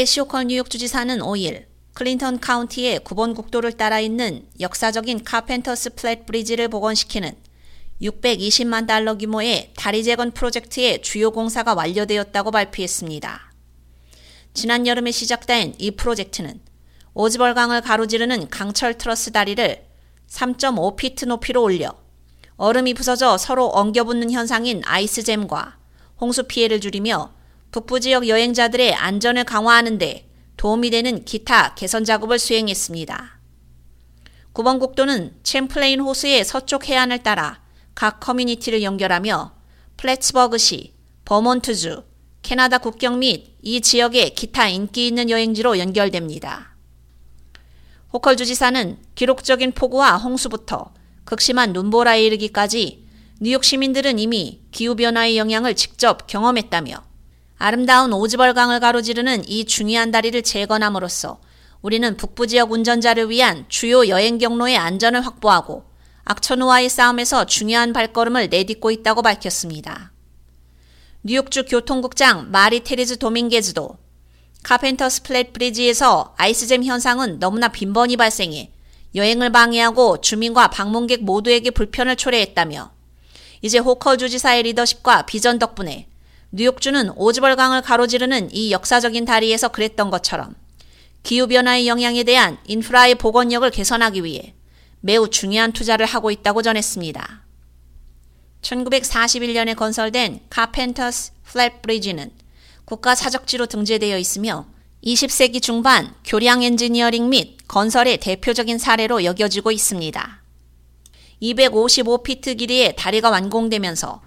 캐시 호컬 뉴욕 주지사는 5일 클린턴 카운티의 9번 국도를 따라 있는 역사적인 카펜터스 플랫 브리지를 복원시키는 620만 달러 규모의 다리 재건 프로젝트의 주요 공사가 완료되었다고 발표했습니다. 지난 여름에 시작된 이 프로젝트는 오즈벌강을 가로지르는 강철 트러스 다리를 3.5피트 높이로 올려 얼음이 부서져 서로 엉겨붙는 현상인 ice jam과 홍수 피해를 줄이며 북부 지역 여행자들의 안전을 강화하는 데 도움이 되는 기타 개선 작업을 수행했습니다. 9번 국도는 챔플레인 호수의 서쪽 해안을 따라 각 커뮤니티를 연결하며 플래츠버그시, 버몬트주, 캐나다 국경 및 이 지역의 기타 인기 있는 여행지로 연결됩니다. 호컬 주지사는 기록적인 폭우와 홍수부터 극심한 눈보라에 이르기까지 뉴욕 시민들은 이미 기후변화의 영향을 직접 경험했다며 아름다운 오즈벌강을 가로지르는 이 중요한 다리를 재건함으로써 우리는 북부 지역 운전자를 위한 주요 여행 경로의 안전을 확보하고 악천후와의 싸움에서 중요한 발걸음을 내딛고 있다고 밝혔습니다. 뉴욕주 교통국장 마리 테리즈 도밍게즈도 카펜터스 플랫 브리지에서 ice jam 현상은 너무나 빈번히 발생해 여행을 방해하고 주민과 방문객 모두에게 불편을 초래했다며 이제 호컬 주지사의 리더십과 비전 덕분에 뉴욕주는 오즈벌강을 가로지르는 이 역사적인 다리에서 그랬던 것처럼 기후변화의 영향에 대한 인프라의 복원력을 개선하기 위해 매우 중요한 투자를 하고 있다고 전했습니다. 1941년에 건설된 카펜터스 플랫 브리지는 국가 사적지로 등재되어 있으며 20세기 중반 교량 엔지니어링 및 건설의 대표적인 사례로 여겨지고 있습니다. 255피트 길이의 다리가 완공되면서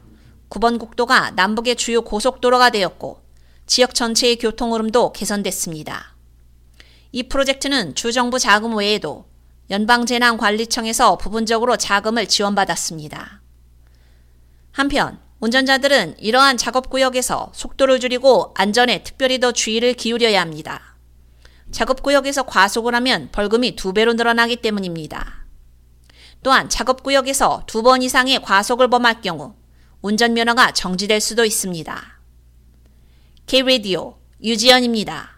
9번 국도가 남북의 주요 고속도로가 되었고 지역 전체의 교통 흐름도 개선됐습니다. 이 프로젝트는 주정부 자금 외에도 연방재난관리청에서 부분적으로 자금을 지원받았습니다. 한편 운전자들은 이러한 작업구역에서 속도를 줄이고 안전에 특별히 더 주의를 기울여야 합니다. 작업구역에서 과속을 하면 벌금이 두 배로 늘어나기 때문입니다. 또한 작업구역에서 두 번 이상의 과속을 범할 경우 운전면허가 정지될 수도 있습니다. K-Radio 유지연입니다.